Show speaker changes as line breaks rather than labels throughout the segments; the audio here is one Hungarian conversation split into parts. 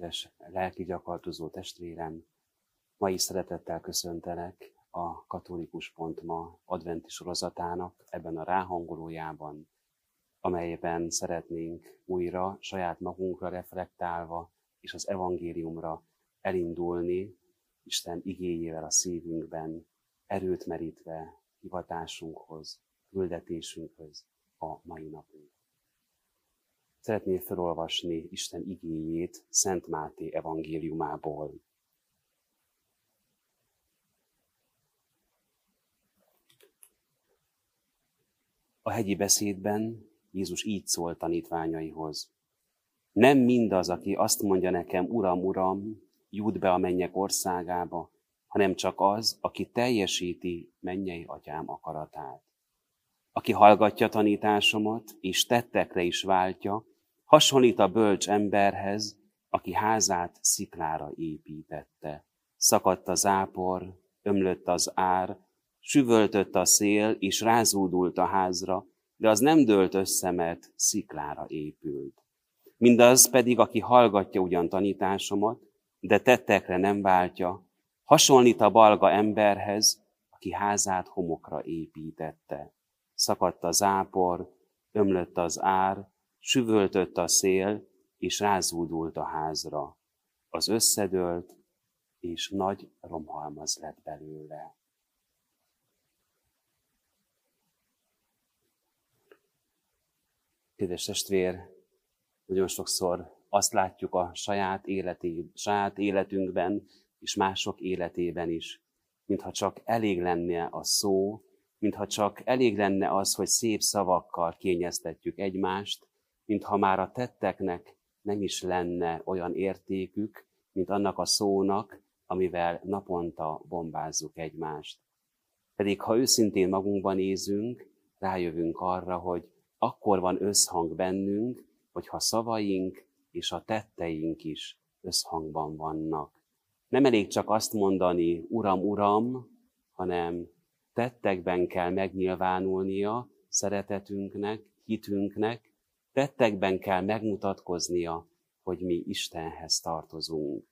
Kedves lelki gyakorlatozó testvérem, mai szeretettel köszöntelek a Katolikus Pont ma adventi sorozatának ebben a ráhangolójában, amelyben szeretnénk újra saját magunkra reflektálva és az evangéliumra elindulni, Isten igéjével a szívünkben, erőt merítve hivatásunkhoz, küldetésünkhöz a mai napunk. Szeretném felolvasni Isten igéjét Szent Máté evangéliumából. A hegyi beszédben Jézus így szólt tanítványaihoz. Nem mindaz, aki azt mondja nekem, Uram, Uram, jut be a mennyek országába, hanem csak az, aki teljesíti mennyei atyám akaratát. Aki hallgatja tanításomat, és tettekre is váltja, hasonlít a bölcs emberhez, aki házát sziklára építette. Szakadt a zápor, ömlött az ár, süvöltött a szél, és rázúdult a házra, de az nem dőlt össze, mert sziklára épült. Mindaz pedig, aki hallgatja ugyan tanításomat, de tettekre nem váltja, hasonlít a balga emberhez, aki házát homokra építette. Szakadt a zápor, ömlött az ár, süvöltött a szél, és rázúdult a házra. Az összedőlt, és nagy romhalmaz lett belőle. Kedves testvér, nagyon sokszor azt látjuk a saját, életé, saját életünkben, és mások életében is, mintha csak elég lenne a szó, mintha csak elég lenne az, hogy szép szavakkal kényeztetjük egymást, mintha már a tetteknek nem is lenne olyan értékük, mint annak a szónak, amivel naponta bombázzuk egymást. Pedig ha őszintén magunkban nézünk, rájövünk arra, hogy akkor van összhang bennünk, hogyha szavaink és a tetteink is összhangban vannak. Nem elég csak azt mondani, Uram, Uram, hanem tettekben kell megnyilvánulnia szeretetünknek, hitünknek, tettekben kell megmutatkoznia, hogy mi Istenhez tartozunk.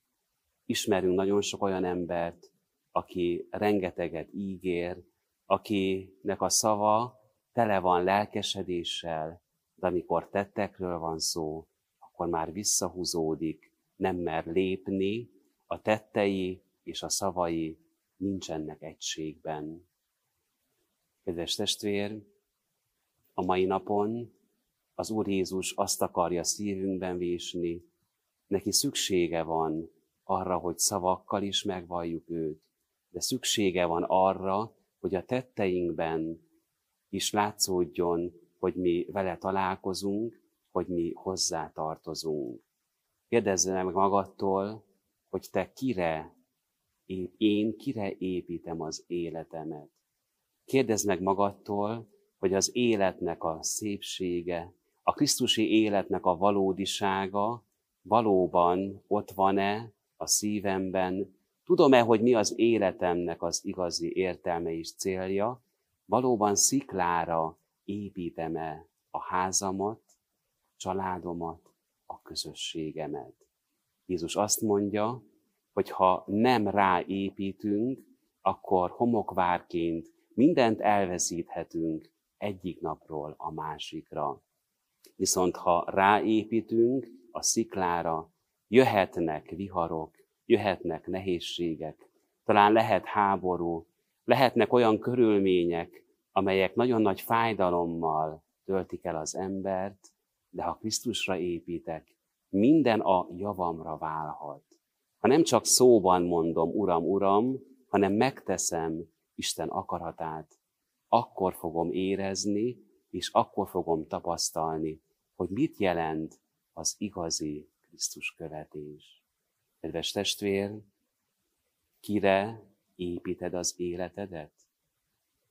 Ismerünk nagyon sok olyan embert, aki rengeteget ígér, akinek a szava tele van lelkesedéssel, de amikor tettekről van szó, akkor már visszahúzódik, nem mer lépni, a tettei és a szavai nincsenek egységben. Kedves testvér, a mai napon az Úr Jézus azt akarja szívünkben vésni, neki szüksége van arra, hogy szavakkal is megvalljuk őt, de szüksége van arra, hogy a tetteinkben is látszódjon, hogy mi vele találkozunk, hogy mi hozzá tartozunk. Kérdezze meg magadtól, hogy te kire, én kire építem az életemet. Kérdezd meg magadtól, hogy az életnek a szépsége, a Krisztusi életnek a valódisága valóban ott van-e a szívemben, tudom-e, hogy mi az életemnek az igazi értelme és célja, valóban sziklára építem-e a házamat, családomat, a közösségemet. Jézus azt mondja, hogy ha nem ráépítünk, akkor homokvárként mindent elveszíthetünk egyik napról a másikra. Viszont ha ráépítünk a sziklára, jöhetnek viharok, jöhetnek nehézségek, talán lehet háború, lehetnek olyan körülmények, amelyek nagyon nagy fájdalommal töltik el az embert, de ha Krisztusra építek, minden a javamra válhat. Ha nem csak szóban mondom, Uram, Uram, hanem megteszem Isten akaratát, akkor fogom érezni, és akkor fogom tapasztalni, hogy mit jelent az igazi Krisztus követés. Kedves testvér, kire építed az életedet?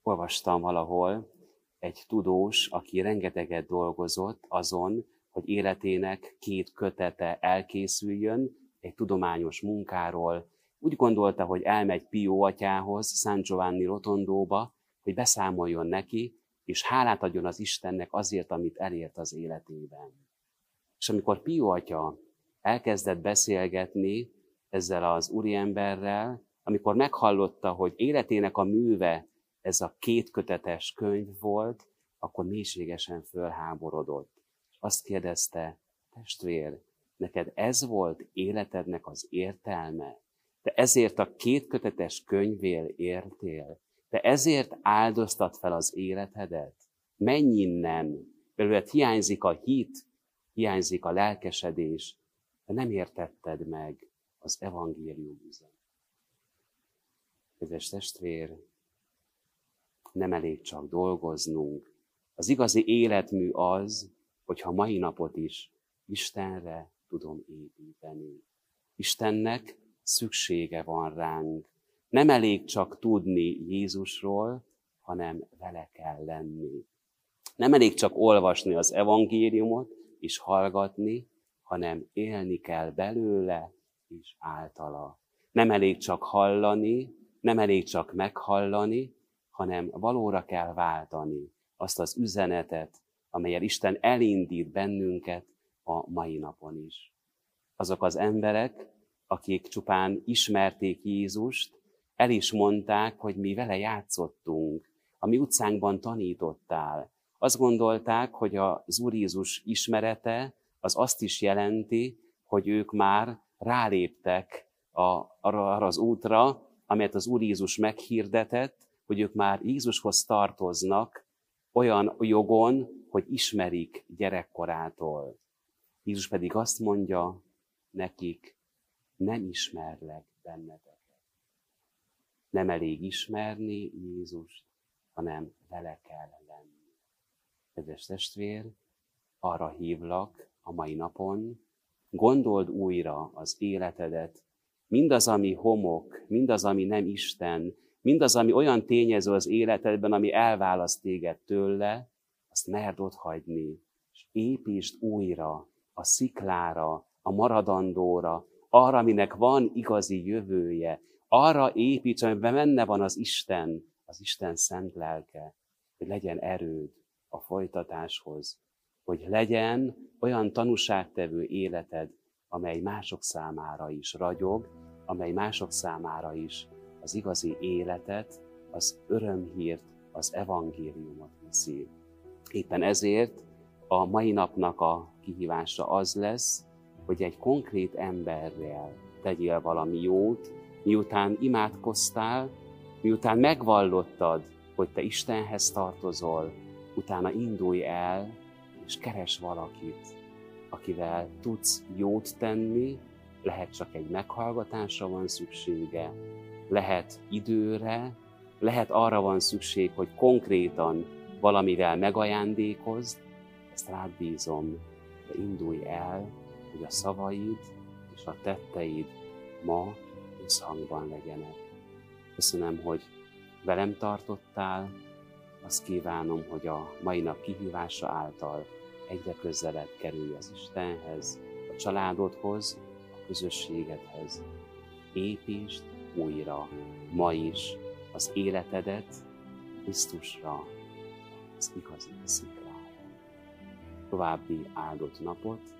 Olvastam valahol egy tudós, aki rengeteget dolgozott azon, hogy életének két kötete elkészüljön egy tudományos munkáról. Úgy gondolta, hogy elmegy Pio atyához, San Giovanni Rotondóba, hogy beszámoljon neki, és hálát adjon az Istennek azért, amit elért az életében. És amikor Pio atya elkezdett beszélgetni ezzel az úriemberrel, amikor meghallotta, hogy életének a műve ez a kétkötetes könyv volt, akkor mélységesen fölháborodott. És azt kérdezte, testvér, neked ez volt életednek az értelme? Te ezért a kétkötetes könyvél értél? Te ezért áldoztat fel az életedet? Menj innen! Belőled hiányzik a hit, hiányzik a lelkesedés, de nem értetted meg az evangélium üzenet. Kedves testvér, nem elég csak dolgoznunk. Az igazi életmű az, hogyha mai napot is Istenre tudom építeni. Istennek szüksége van ránk. Nem elég csak tudni Jézusról, hanem vele kell lenni. Nem elég csak olvasni az evangéliumot és hallgatni, hanem élni kell belőle és általa. Nem elég csak hallani, nem elég csak meghallani, hanem valóra kell váltani azt az üzenetet, amelyel Isten elindít bennünket a mai napon is. Azok az emberek, akik csupán ismerték Jézust, el is mondták, hogy mi vele játszottunk, a mi utcánkban tanítottál. Azt gondolták, hogy az Úr Jézus ismerete az azt is jelenti, hogy ők már ráléptek a, arra az útra, amelyet az Úr Jézus meghirdetett, hogy ők már Jézushoz tartoznak olyan jogon, hogy ismerik gyerekkorától. Jézus pedig azt mondja nekik, nem ismerlek benneteket. Nem elég ismerni Jézust, hanem vele kell lenni. Kedves testvér, arra hívlak a mai napon, gondold újra az életedet, mindaz, ami homok, mindaz, ami nem Isten, mindaz, ami olyan tényező az életedben, ami elválaszt téged tőle, azt merd ott hagyni, és építsd újra a sziklára, a maradandóra, arra, aminek van igazi jövője, arra építs, amiben benne van az Isten, az Isten szent lelke, hogy legyen erőd a folytatáshoz, hogy legyen olyan tanúságtevő életed, amely mások számára is ragyog, amely mások számára is az igazi életet, az örömhírt, az evangéliumot viszi. Éppen ezért a mai napnak a kihívása az lesz, hogy egy konkrét emberrel tegyél valami jót, miután imádkoztál, miután megvallottad, hogy te Istenhez tartozol, utána indulj el, és keres valakit, akivel tudsz jót tenni, lehet csak egy meghallgatásra van szüksége, lehet időre, lehet arra van szükség, hogy konkrétan valamivel megajándékozd, ezt rád bízom, de indulj el, hogy a szavaid és a tetteid ma összhangban legyenek. Köszönöm, hogy velem tartottál, azt kívánom, hogy a mai nap kihívása által egyre közelebb kerülj az Istenhez, a családodhoz, a közösségedhez. Építsd újra, ma is, az életedet Krisztusra, az igazi sziklára. További áldott napot,